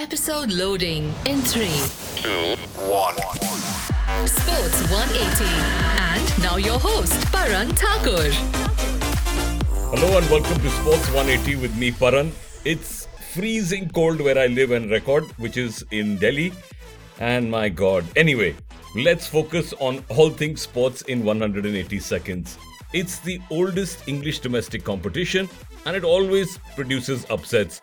Episode loading in 3. two, one. Sports 180. And now your host, Paran Thakur. Hello and welcome to Sports 180 with me, Paran. It's freezing cold where I live and record, which is in Delhi. And my god. Anyway, let's focus on all things sports in 180 seconds. It's the oldest English domestic competition and it always produces upsets.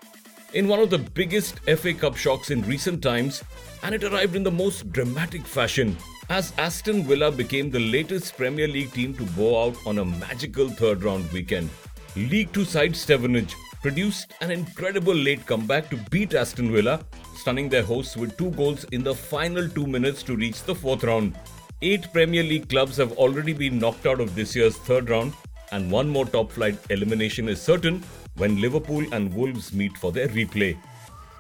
In one of the biggest FA Cup shocks in recent times, and it arrived in the most dramatic fashion as Aston Villa became the latest Premier League team to bow out on a magical third round weekend. League 2 side Stevenage produced an incredible late comeback to beat Aston Villa, stunning their hosts with two goals in the final two minutes to reach the fourth round. Eight Premier League clubs have already been knocked out of this year's third round, and one more top flight elimination is certain when Liverpool and Wolves meet for their replay.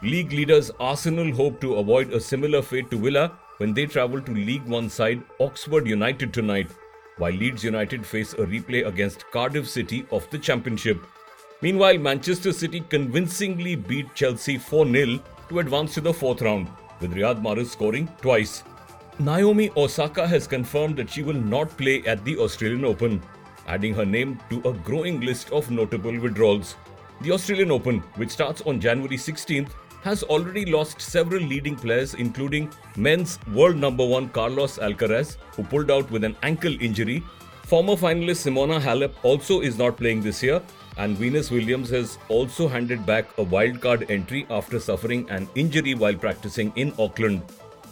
League leaders Arsenal hope to avoid a similar fate to Villa when they travel to League One side Oxford United tonight, while Leeds United face a replay against Cardiff City of the Championship. Meanwhile, Manchester City convincingly beat Chelsea 4 0 to advance to the fourth round, with Riyad Mahrez scoring twice. Naomi Osaka has confirmed that she will not play at the Australian Open, adding her name to a growing list of notable withdrawals. The Australian Open, which starts on January 16th, has already lost several leading players, including men's world number one Carlos Alcaraz, who pulled out with an ankle injury. Former finalist Simona Halep also is not playing this year, and Venus Williams has also handed back a wildcard entry after suffering an injury while practicing in Auckland.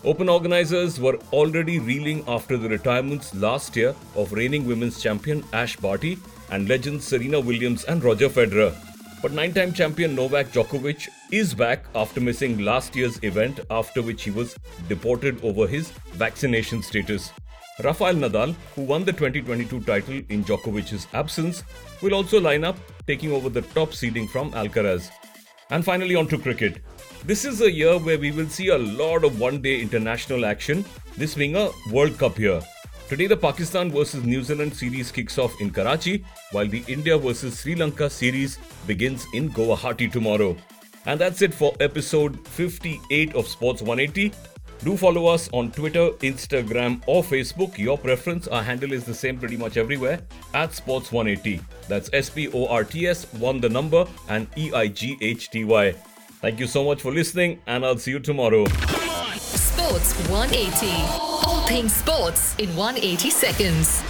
Open organizers were already reeling after the retirements last year of reigning women's champion Ash Barty and legends Serena Williams and Roger Federer. But nine time champion Novak Djokovic is back after missing last year's event, after which he was deported over his vaccination status. Rafael Nadal, who won the 2022 title in Djokovic's absence, will also line up, taking over the top seeding from Alcaraz. And finally, on to cricket. This is a year where we will see a lot of one day international action, this being a World Cup year. Today, the Pakistan vs New Zealand series kicks off in Karachi, while the India vs Sri Lanka series begins in Guwahati tomorrow. And that's it for episode 58 of Sports 180. Do follow us on Twitter, Instagram, or Facebook. Your preference, our handle is the same pretty much everywhere at Sports 180. That's S P O R T S, 1 the number, and E I G H T Y. Thank you so much for listening, and I'll see you tomorrow. Sports 180. All things sports in 180 seconds.